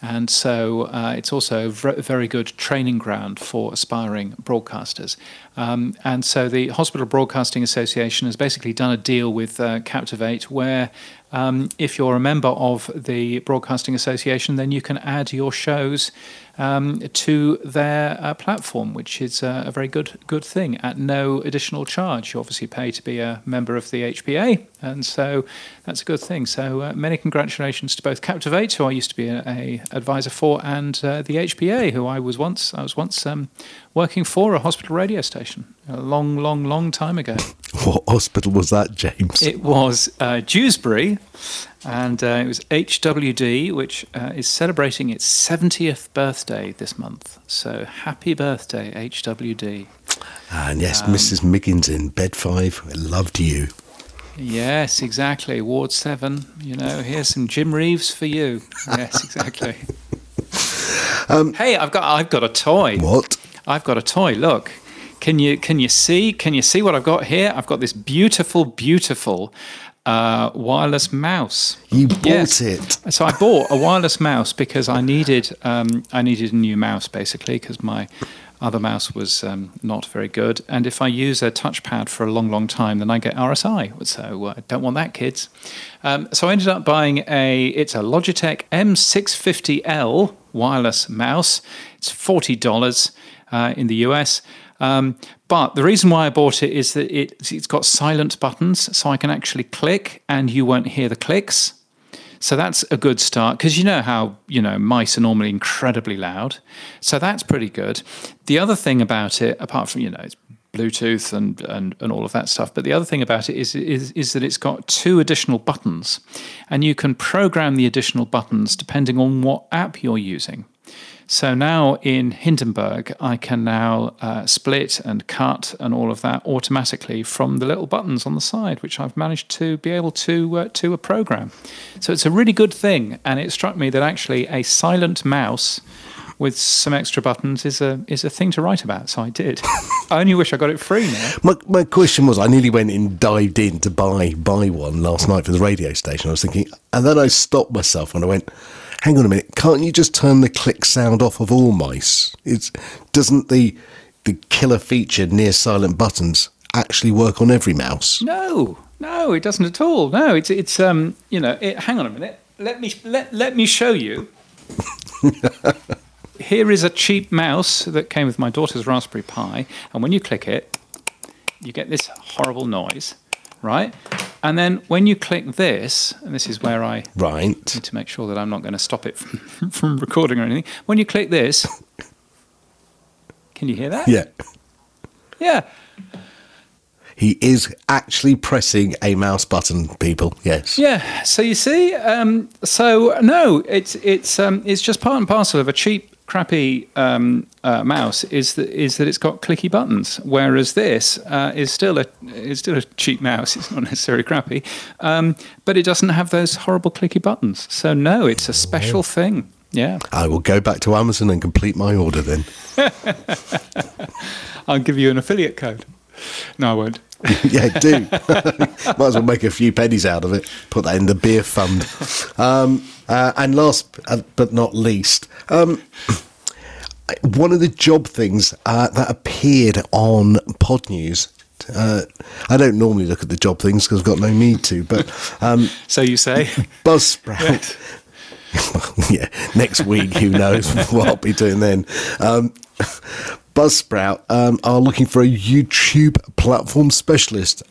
And so uh, it's also a very good training ground for aspiring broadcasters. Um, and so the Hospital Broadcasting Association has basically done a deal with uh, Captivate where um, if you're a member of the Broadcasting Association, then you can add your shows um, to their uh, platform, which is uh, a very good good thing at no additional charge. You obviously pay to be a member of the HBA, and so that's a good thing. So uh, many congratulations to both Captivate, who I used to be a, a advisor for, and uh, the HBA, who I was once I was once um, working for a hospital radio station a long, long, long time ago. What hospital was that, James? It was uh, Dewsbury, and uh, it was HWD, which uh, is celebrating its 70th birthday this month. So happy birthday, HWD. And yes, um, Mrs. Miggins in bed five loved you. Yes, exactly. Ward 7, you know, here's some Jim Reeves for you. Yes, exactly. um, hey, I've got I've got a toy. What? I've got a toy. Look. Can you can you see? Can you see what I've got here? I've got this beautiful, beautiful uh, wireless mouse. You bought yes. it. So I bought a wireless mouse because I needed um, I needed a new mouse basically because my other mouse was um, not very good. And if I use a touchpad for a long, long time, then I get RSI. So uh, I don't want that, kids. Um, so I ended up buying a, it's a Logitech M650L wireless mouse. It's $40 uh, in the US. Um, but the reason why I bought it is that it, it's got silent buttons, so I can actually click and you won't hear the clicks. So that's a good start because you know how you know mice are normally incredibly loud. So that's pretty good. The other thing about it, apart from you know it's Bluetooth and, and, and all of that stuff. But the other thing about it is, is, is that it's got two additional buttons, and you can program the additional buttons depending on what app you're using. So now in Hindenburg, I can now uh, split and cut and all of that automatically from the little buttons on the side, which I've managed to be able to uh, to a program. So it's a really good thing, and it struck me that actually a silent mouse with some extra buttons is a is a thing to write about. So I did. I only wish I got it free now. My, my question was, I nearly went and dived in to buy buy one last night for the radio station. I was thinking, and then I stopped myself and I went hang on a minute, can't you just turn the click sound off of all mice? It's doesn't the the killer feature near silent buttons actually work on every mouse? No, no, it doesn't at all. No, it's it's um, you know, it, hang on a minute. Let me let let me show you. Here is a cheap mouse that came with my daughter's Raspberry Pi, and when you click it, you get this horrible noise, right? And then when you click this, and this is where I Right. need to make sure that I'm not going to stop it from, from recording or anything. When you click this, can you hear that? Yeah. Yeah. He is actually pressing a mouse button, people. Yes. Yeah. So you see, um, so no, it's it's um, it's just part and parcel of a cheap, crappy um, uh, mouse. Is that is that it's got clicky buttons, whereas this uh, is still a is still a cheap mouse. It's not necessarily crappy, um, but it doesn't have those horrible clicky buttons. So no, it's a special thing. Yeah. I will go back to Amazon and complete my order then. I'll give you an affiliate code. No, I won't. yeah, do. Might as well make a few pennies out of it. Put that in the beer fund. Um, uh, and last uh, but not least, um, one of the job things uh, that appeared on Pod News. Uh, I don't normally look at the job things because I've got no need to, but um, So you say? Buzzsprout. yeah, next week, who knows what I'll be doing then. Um, Buzzsprout um, are looking for a YouTube platform specialist.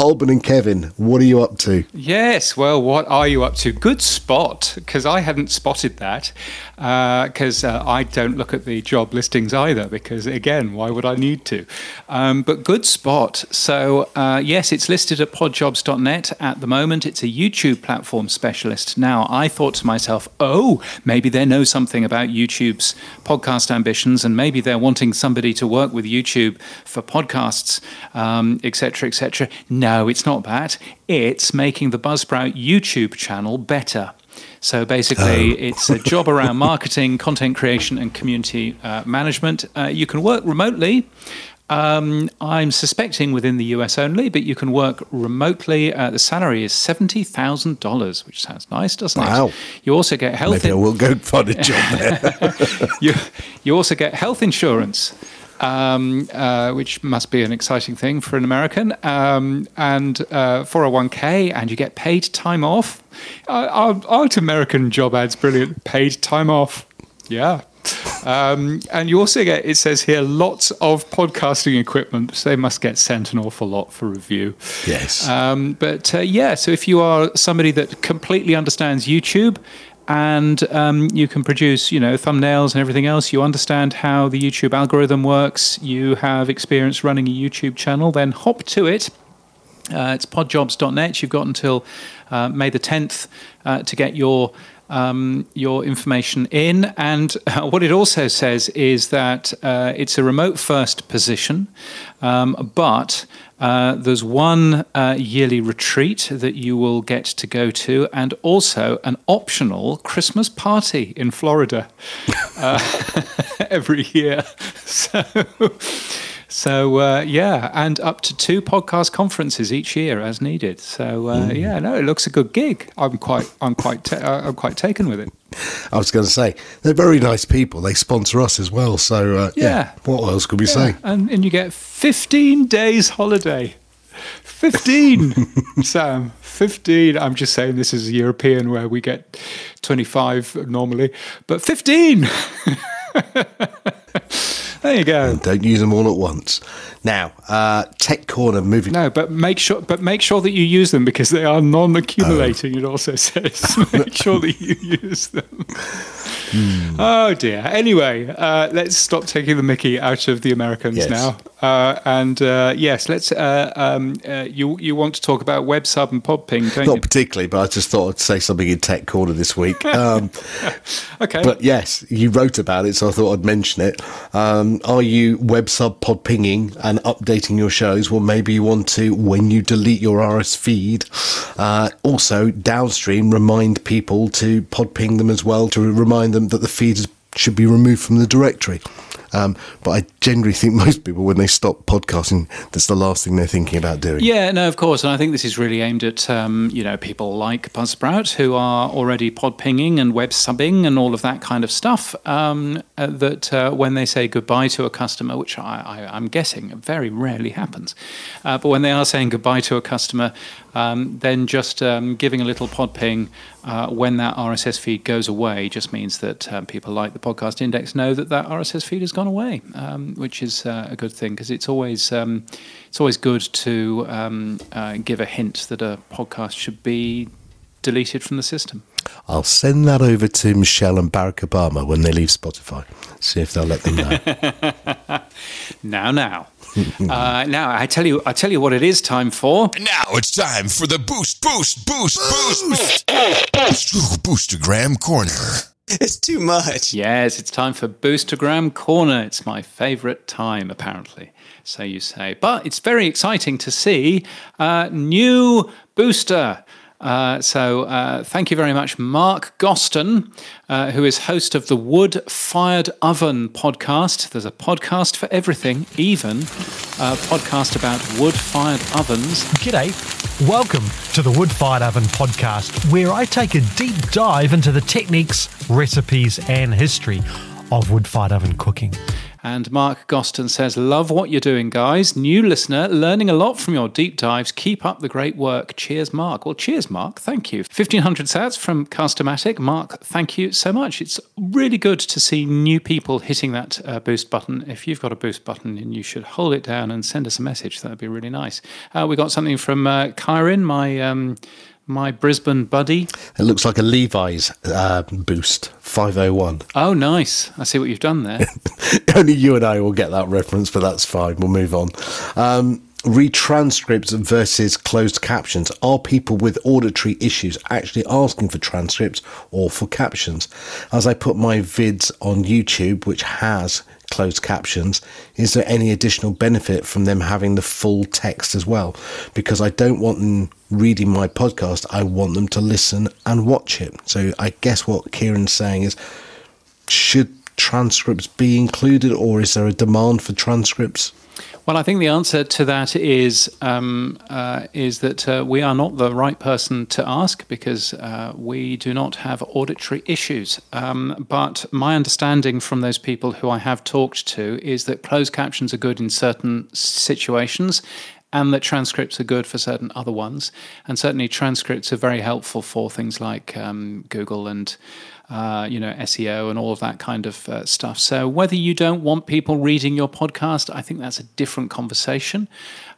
Alban and Kevin, what are you up to? Yes. Well, what are you up to? Good spot, because I hadn't spotted that. Because uh, I don't look at the job listings either. Because again, why would I need to? Um, but good spot. So uh, yes, it's listed at podjobs.net at the moment. It's a YouTube platform specialist. Now, I thought to myself, oh, maybe they know something about YouTube's podcast ambitions, and maybe they're wanting somebody to work with YouTube for podcasts, um, etc., etc. No, it's not that. It's making the Buzzsprout YouTube channel better. So basically, it's a job around marketing, content creation, and community uh, management. Uh, you can work remotely. Um, I'm suspecting within the US only, but you can work remotely. Uh, the salary is seventy thousand dollars, which sounds nice, doesn't Wow. it? You also get health. Maybe I will go find a job there. you, you also get health insurance, um, uh, which must be an exciting thing for an American, um, and uh, 401k, and you get paid time off. Uh, aren't American job ads brilliant? Paid time off. Yeah. Um, and you also get, it says here, lots of podcasting equipment. So they must get sent an awful lot for review. yes. Um, but uh, yeah, so if you are somebody that completely understands YouTube and um, you can produce, you know, thumbnails and everything else, you understand how the YouTube algorithm works, you have experience running a YouTube channel, then hop to it. Uh, it's podjobs.net. You've got until uh, May the 10th uh, to get your um, your information in. And uh, what it also says is that uh, it's a remote first position, um, but uh, there's one uh, yearly retreat that you will get to go to, and also an optional Christmas party in Florida uh, every year. So. So uh, yeah, and up to two podcast conferences each year as needed. So uh, yeah, no, it looks a good gig. I'm quite, I'm quite, ta- uh, I'm quite taken with it. I was going to say, they're very nice people. They sponsor us as well. So, uh, yeah. Yeah. What else could we Yeah, say? and and you get 15 days holiday. 15, Sam. 15. I'm just saying this is European where we get 25 normally, but 15. there you go. Don't use them all at once. Now, uh, Tech Corner moving. No, but make sure, but make sure that you use them because they are non-accumulating. It also says make sure that you use them. Oh dear. Anyway, uh, let's stop taking the Mickey out of the Americans Yes. now. Uh, and uh, yes, let's. Uh, um, uh, you you want to talk about web sub and podping, don't Not you? particularly, but I just thought I'd say something in Tech Corner this week. Um, Okay. But yes, you wrote about it, so I thought I'd mention it. Um, are you web sub podpinging and updating your shows? Well, maybe you want to, when you delete your RS feed, uh, also downstream remind people to podping them as well to remind them that the feed should be removed from the directory. Um, but I generally think most people, when they stop podcasting, that's the last thing they're thinking about doing. Yeah, no, of course, and I think this is really aimed at um, you know people like Buzzsprout who are already podpinging and web subbing and all of that kind of stuff. Um, uh, that uh, when they say goodbye to a customer, which I, am guessing very rarely happens, uh, but when they are saying goodbye to a customer, um, then just um, giving a little podping uh, when that RSS feed goes away just means that um, people like the podcast index know that that RSS feed has gone away, um, which is uh, a good thing because it's always um, it's always good to um, uh, give a hint that a podcast should be deleted from the system. I'll send that over to Michelle and Barack Obama when they leave Spotify. See if they'll let them know. now, now. uh, now I tell you, I tell you what it is time for. Now it's time for the boost, boost, boost, boost, boost, boost, boost, boostergram corner. It's too much. Yes, it's time for Boostergram Corner. It's my favourite time, apparently. So you say. But it's very exciting to see a new booster. Uh, so uh, thank you very much, Mark Goston, uh, who is host of the Wood Fired Oven podcast. There's a podcast for everything, even a podcast about wood fired ovens. G'day. Welcome to the Wood Fired Oven podcast, where I take a deep dive into the techniques, recipes, and history of wood fired oven cooking. And Mark Goston says, Love what you're doing, guys. New listener, learning a lot from your deep dives. Keep up the great work. Cheers, Mark. Well, cheers, Mark. Thank you. 1500 sats from Castamatic. Mark, thank you so much. It's really good to see new people hitting that uh, boost button. If you've got a boost button, and you should hold it down and send us a message. That would be really nice. Uh, we got something from uh, Kieran, my. Um, my Brisbane buddy. It looks like a Levi's uh, boost 501. Oh, nice. I see what you've done there. Only you and I will get that reference, but that's fine. We'll move on. Um, retranscripts versus closed captions. Are people with auditory issues actually asking for transcripts or for captions? As I put my vids on YouTube, which has closed captions, is there any additional benefit from them having the full text as well? Because I don't want them reading my podcast, I want them to listen and watch it. So I guess what Kieran's saying is should transcripts be included or is there a demand for transcripts? Well, I think the answer to that is um, uh, is that uh, we are not the right person to ask because uh, we do not have auditory issues. Um, but my understanding from those people who I have talked to is that closed captions are good in certain situations, and that transcripts are good for certain other ones. And certainly, transcripts are very helpful for things like um, Google and uh, you know, SEO and all of that kind of uh, stuff. So whether you don't want people reading your podcast, I think that's a different conversation.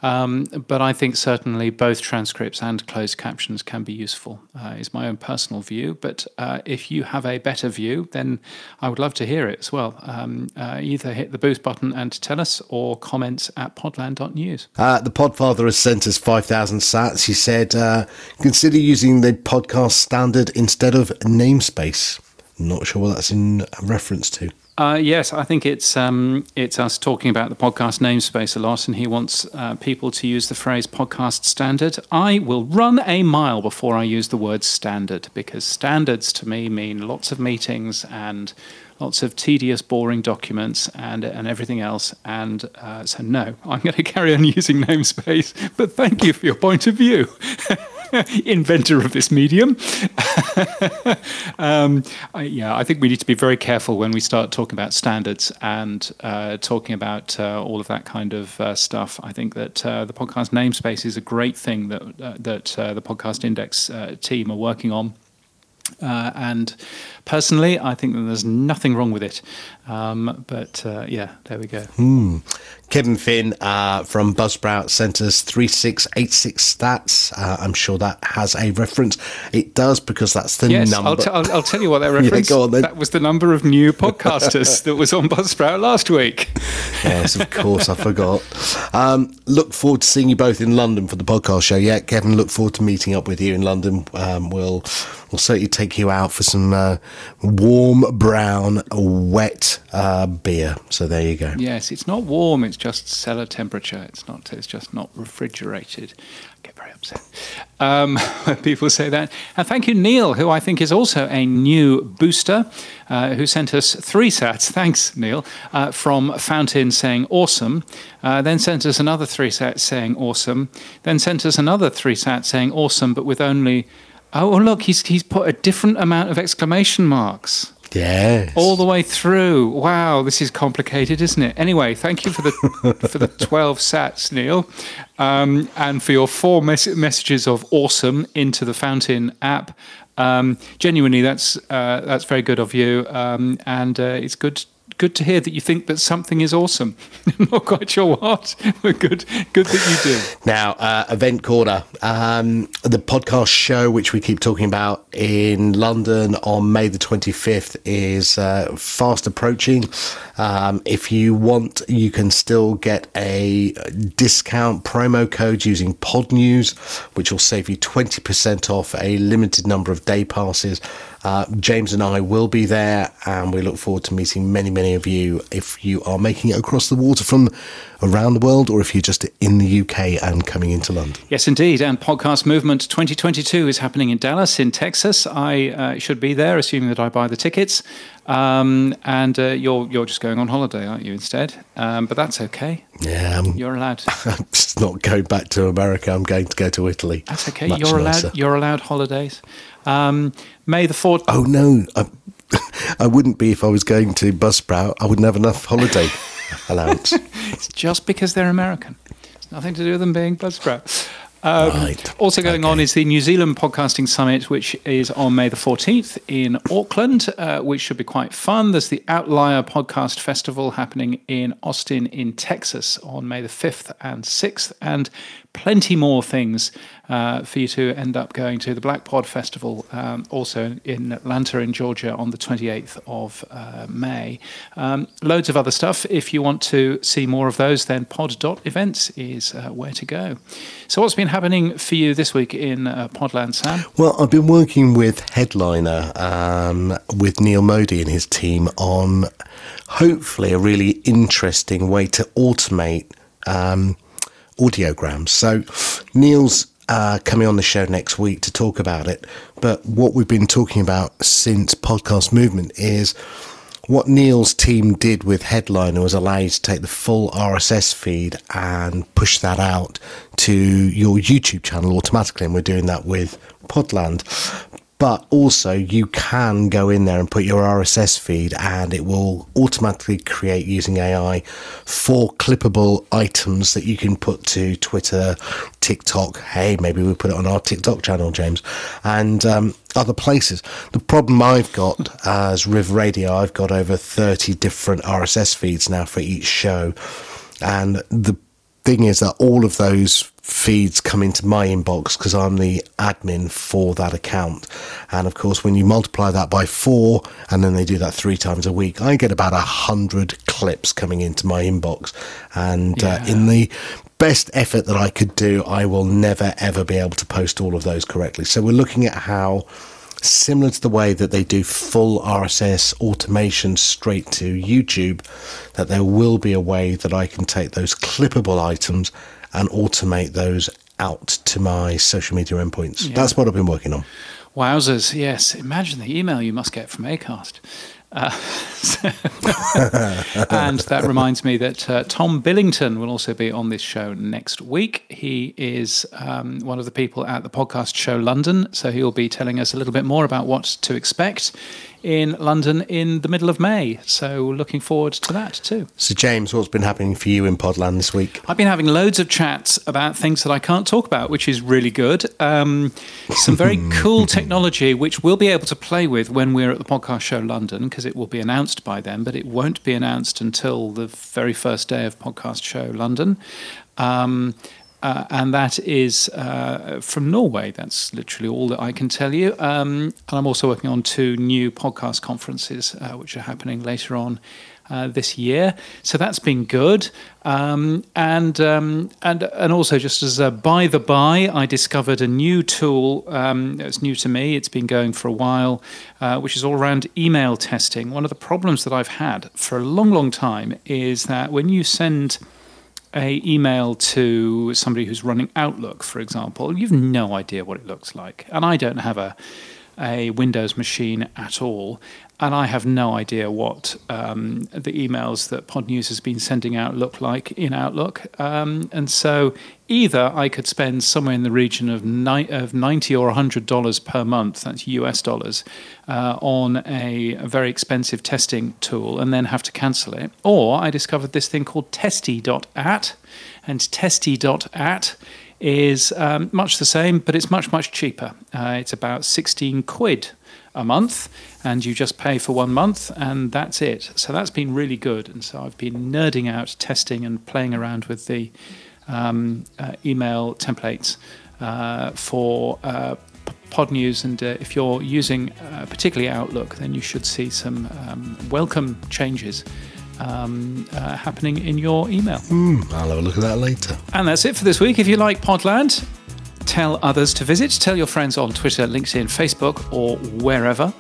Um, but I think certainly both transcripts and closed captions can be useful, uh, is my own personal view. But uh, if you have a better view, then I would love to hear it as well. Um, uh, either hit the boost button and tell us or comments at podland.news. Uh, the Podfather has sent us 5,000 sats. He said, uh, consider using the podcast standard instead of namespace. Not sure what that's in reference to. Uh, yes, I think it's um, it's us talking about the podcast namespace a lot, and he wants uh, people to use the phrase podcast standard. I will run a mile before I use the word standard because standards to me mean lots of meetings and lots of tedious, boring documents and and everything else. And uh, so, no, I'm going to carry on using namespace. But thank you for your point of view. inventor of this medium. um, I, yeah, I think we need to be very careful when we start talking about standards and uh, talking about uh, all of that kind of uh, stuff. I think that uh, the podcast namespace is a great thing that uh, that uh, the podcast index team are working on. Uh, and personally, I think that there's nothing wrong with it. Um, but uh, yeah, there we go. Hmm. Kevin Finn uh, from Buzzsprout sent us 3686 sats. Uh, I'm sure that has a reference. It does because that's the yes, number. I'll, t- I'll, I'll tell you what that reference. yeah, go on. That was the number of new podcasters that was on Buzzsprout last week. yes, of course, I forgot. Um, look forward to seeing you both in London for the podcast show. Yeah, Kevin, look forward to meeting up with you in London. Um, we'll we'll certainly take you out for some uh, warm brown wet uh, beer. So there you go. Yes, it's not warm. It's just cellar temperature. It's not. It's just not refrigerated. I get very upset um, when people say that. And thank you, Neil, who I think is also a new booster, uh, who sent us three sats. Thanks, Neil, uh, from Fountain saying awesome. Uh, then sent us another three sats saying awesome. Then sent us another three sats saying awesome, but with only. Oh, look, he's, he's put a different amount of exclamation marks. Yes. All the way through. Wow, this is complicated, isn't it? Anyway, thank you for the for the twelve sats, Neil, um, and for your four mes- messages of awesome into the Fountain app. Um, genuinely, that's uh, that's very good of you, um, and uh, it's good good to hear that you think that something is awesome. Not quite sure what, but good, good that you do. Now, uh, Event Corner, um, the podcast show, which we keep talking about in London on May the 25th, is uh, fast approaching. Um, if you want, you can still get a discount promo code using Pod News, which will save you 20% off a limited number of day passes. Uh, James and I will be there, and we look forward to meeting many, many of you if you are making it across the water from around the world or if you're just in the UK and coming into London. Yes, indeed. And Podcast Movement 2022 is happening in Dallas, in Texas. I uh, should be there, assuming that I buy the tickets. Um, and uh, you're you're just going on holiday, aren't you? Instead, um, but that's okay. Yeah, I'm, You're allowed. I'm just not going back to America. I'm going to go to Italy. That's okay. Much you're allowed. You're allowed holidays. Um, May the fourth. Oh no, I, I wouldn't be if I was going to Buzzsprout. I wouldn't have enough holiday allowance. It's just because they're American. It's nothing to do with them being Buzzsprout. Um, Right. Also going on is the New Zealand Podcasting Summit, which is on May the 14th in Auckland, uh, which should be quite fun. There's the Outlier Podcast Festival happening in Austin, in Texas, on May the 5th and 6th, and plenty more things uh, for you to end up going to. The Black Pod Festival, um, also in Atlanta, in Georgia, on the 28th of uh, May. Um, loads of other stuff. If you want to see more of those, then pod.events is uh, where to go. So, what's been happening for you this week in uh, Podland, Sam? Well, I've been working with Headliner, um, with Neil Modi and his team on hopefully a really interesting way to automate um, audiograms. So, Neil's uh, coming on the show next week to talk about it. But what we've been talking about since Podcast Movement is what Neil's team did with Headliner was allow you to take the full RSS feed and push that out to your YouTube channel automatically. And we're doing that with Podland. But also, you can go in there and put your RSS feed, and it will automatically create using AI four clippable items that you can put to Twitter, TikTok. Hey, maybe we put it on our TikTok channel, James, and um, other places. The problem I've got as Riv Radio, I've got over 30 different RSS feeds now for each show. And the thing is that all of those feeds come into my inbox because I'm the admin for that account. And of course, when you multiply that by four and then they do that three times a week, I get about a hundred clips coming into my inbox. And uh, in the best effort that I could do, I will never ever be able to post all of those correctly. So we're looking at how similar to the way that they do full RSS automation straight to YouTube, that there will be a way that I can take those clippable items and automate those out to my social media endpoints. That's what I've been working on. Wowzers, yes. Imagine the email you must get from ACAST. Uh, and that reminds me that uh, Tom Billington will also be on this show next week. He is um, one of the people at the podcast show London, so he'll be telling us a little bit more about what to expect in London in the middle of May. So looking forward to that too. So, James, what's been happening for you in Podland this week? I've been having loads of chats about things that I can't talk about, which is really good. Um, some very cool technology, which we'll be able to play with when we're at the podcast show London, because it will be announced by then, but it won't be announced until the very first day of podcast show London. Um, uh, and that is uh, from Norway. That's literally all that I can tell you. Um, and I'm also working on two new podcast conferences, uh, which are happening later on uh, this year. So that's been good. Um, and um, and and also just as a by the by, I discovered a new tool. Um, it's new to me. It's been going for a while, uh, which is all around email testing. One of the problems that I've had for a long, long time is that when you send a email to somebody who's running Outlook, for example, you've no idea what it looks like, and I don't have a a Windows machine at all, and I have no idea what um, the emails that Pod News has been sending out look like in Outlook. Um, and so either I could spend somewhere in the region of, ni- of 90 or $100 per month, that's US dollars, uh, on a, a, very expensive testing tool and then have to cancel it. Or I discovered this thing called testi.at, and testi.at is um, much the same, but it's much, much cheaper. Uh, it's about 16 quid a month, and you just pay for one month, and that's it. So that's been really good. And so I've been nerding out, testing, and playing around with the um, uh, email templates uh, for uh, Pod News. And uh, if you're using uh, particularly Outlook, then you should see some um, welcome changes um, uh, happening in your email. Mm, I'll have a look at that later. And that's it for this week. If you like Podland, tell others to visit. Tell your friends on Twitter, LinkedIn, Facebook, or wherever.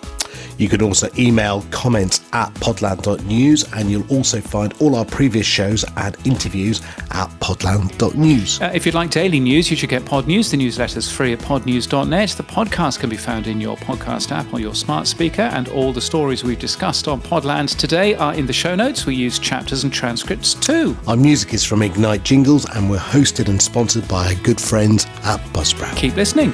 You can also email comments at podland.news, and you'll also find all our previous shows and interviews at podland.news. Uh, if you'd like daily news, you should get Pod News. The newsletter's free at podnews.net. The podcast can be found in your podcast app or your smart speaker, and all the stories we've discussed on Podland today are in the show notes. We use chapters and transcripts too. Our music is from Ignite Jingles, and we're hosted and sponsored by our good friends at Buzzsprout. Keep listening.